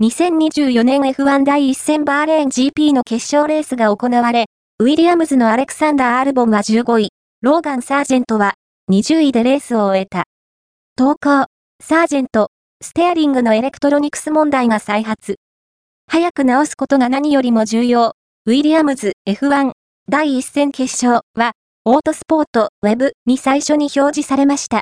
2024年 F1 第1戦バーレーン GP の決勝レースが行われ、ウィリアムズのアレクサンダー・アルボンは15位、ローガン・サージェントは20位でレースを終えた。投稿、サージェント、ステアリングのエレクトロニクス問題が再発。早く直すことが何よりも重要。ウィリアムズ F1 第1戦決勝は、オートスポートウェブに最初に表示されました。